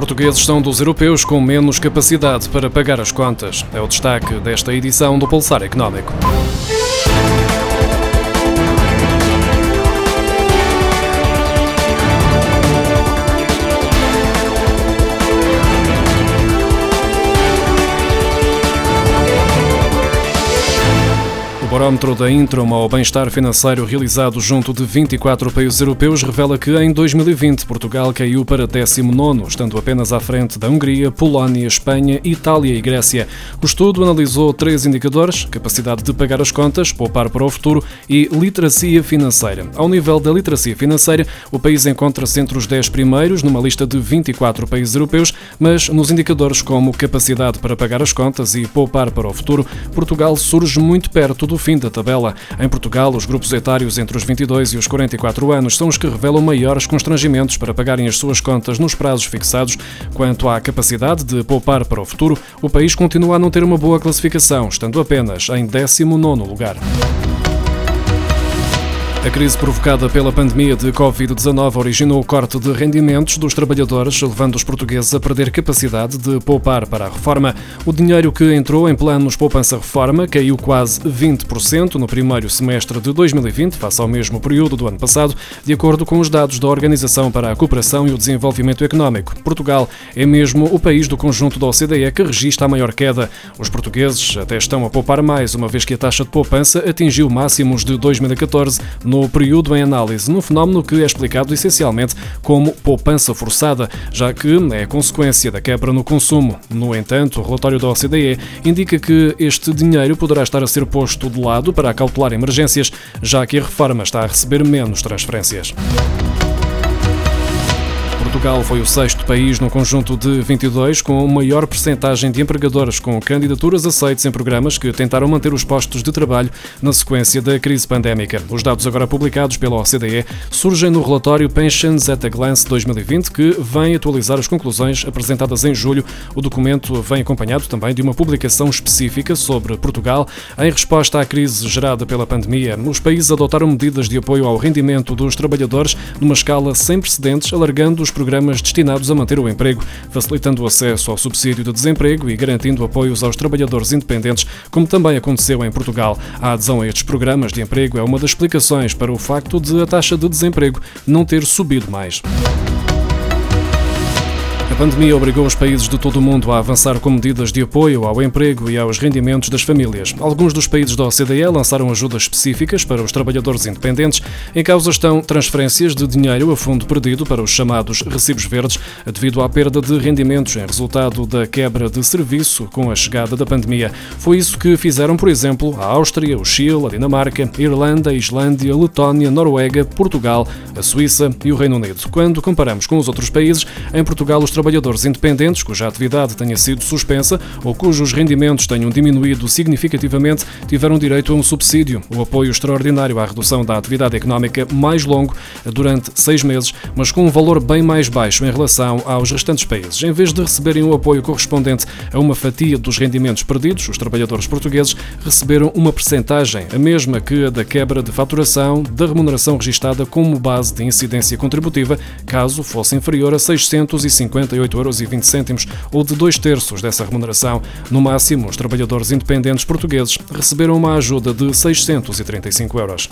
portugueses são dos europeus com menos capacidade para pagar as contas. É o destaque desta edição do Pulsar Económico. Barómetro da Intrum ao bem-estar financeiro realizado junto de 24 países europeus revela que em 2020 Portugal caiu para 19, estando apenas à frente da Hungria, Polónia, Espanha, Itália e Grécia. O estudo analisou três indicadores: capacidade de pagar as contas, poupar para o futuro e literacia financeira. Ao nível da literacia financeira, o país encontra-se entre os 10 primeiros numa lista de 24 países europeus, mas nos indicadores como capacidade para pagar as contas e poupar para o futuro, Portugal surge muito perto do fim da tabela. Em Portugal, os grupos etários entre os 22 e os 44 anos são os que revelam maiores constrangimentos para pagarem as suas contas nos prazos fixados. Quanto à capacidade de poupar para o futuro, o país continua a não ter uma boa classificação, estando apenas em 19º lugar. A crise provocada pela pandemia de Covid-19 originou o corte de rendimentos dos trabalhadores, levando os portugueses a perder capacidade de poupar para a reforma. O dinheiro que entrou em planos poupança-reforma caiu quase 20% no primeiro semestre de 2020, face ao mesmo período do ano passado, de acordo com os dados da Organização para a Cooperação e o Desenvolvimento Económico. Portugal é mesmo o país do conjunto da OCDE que registra a maior queda. Os portugueses até estão a poupar mais, uma vez que a taxa de poupança atingiu máximos de 2014 no período em análise, num fenómeno que é explicado essencialmente como poupança forçada, já que é consequência da quebra no consumo. No entanto, o relatório da OCDE indica que este dinheiro poderá estar a ser posto de lado para acautelar emergências, já que a reforma está a receber menos transferências. Portugal foi o sexto país no conjunto de 22 com maior percentagem de empregadoras com candidaturas aceites em programas que tentaram manter os postos de trabalho na sequência da crise pandémica. Os dados agora publicados pela OCDE surgem no relatório Pensions at a Glance 2020, que vem atualizar as conclusões apresentadas em julho. O documento vem acompanhado também de uma publicação específica sobre Portugal. Em resposta à crise gerada pela pandemia, os países adotaram medidas de apoio ao rendimento dos trabalhadores numa escala sem precedentes, alargando os programas destinados a manter o emprego, facilitando o acesso ao subsídio de desemprego e garantindo apoios aos trabalhadores independentes, como também aconteceu em Portugal. A adesão a estes programas de emprego é uma das explicações para o facto de a taxa de desemprego não ter subido mais pandemia obrigou os países de todo o mundo a avançar com medidas de apoio ao emprego e aos rendimentos das famílias. Alguns dos países da OCDE lançaram ajudas específicas para os trabalhadores independentes. Em causa estão transferências de dinheiro a fundo perdido para os chamados recibos verdes, devido à perda de rendimentos em resultado da quebra de serviço com a chegada da pandemia. Foi isso que fizeram, por exemplo, a Áustria, o Chile, a Dinamarca, a Irlanda, a Islândia, a Letónia, a Noruega, Portugal, a Suíça e o Reino Unido. Quando comparamos com os outros países, em Portugal os trabalhadores independentes cuja atividade tenha sido suspensa ou cujos rendimentos tenham diminuído significativamente tiveram direito a um subsídio, o apoio extraordinário à redução da atividade económica mais longo, durante seis meses, mas com um valor bem mais baixo em relação aos restantes países. Em vez de receberem o apoio correspondente a uma fatia dos rendimentos perdidos, os trabalhadores portugueses receberam uma percentagem, a mesma que a da quebra de faturação da remuneração registada como base de incidência contributiva, caso fosse inferior a 650 euros ou de dois terços dessa remuneração. No máximo, os trabalhadores independentes portugueses receberam uma ajuda de 635 euros.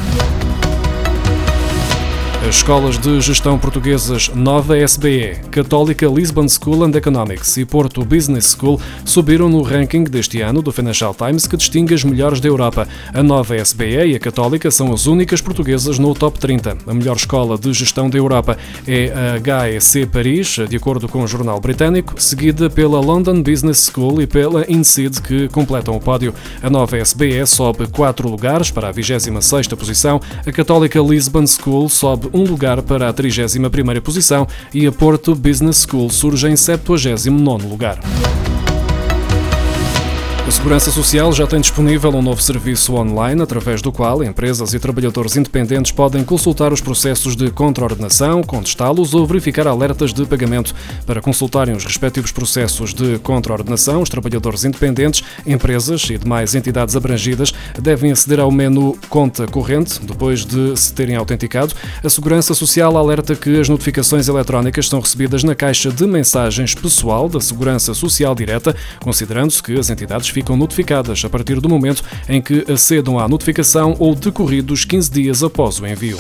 As escolas de gestão portuguesas Nova SBE, Católica Lisbon School and Economics e Porto Business School subiram no ranking deste ano do Financial Times que distingue as melhores da Europa. A Nova SBE e a Católica são as únicas portuguesas no top 30. A melhor escola de gestão da Europa é a HEC Paris, de acordo com o jornal britânico, seguida pela London Business School e pela INSEAD, que completam o pódio. A Nova SBE sobe 4 lugares para a 26ª posição, a Católica Lisbon School sobe um lugar para a 31ª posição e a Porto Business School surge em 79º lugar. A Segurança Social já tem disponível um novo serviço online através do qual empresas e trabalhadores independentes podem consultar os processos de contraordenação, contestá-los ou verificar alertas de pagamento. Para consultarem os respectivos processos de contraordenação, os trabalhadores independentes, empresas e demais entidades abrangidas devem aceder ao menu Conta Corrente depois de se terem autenticado. A Segurança Social alerta que as notificações eletrónicas são recebidas na caixa de mensagens pessoal da Segurança Social Direta, considerando-se que as entidades ficam notificadas a partir do momento em que acedam à notificação ou decorridos 15 dias após o envio.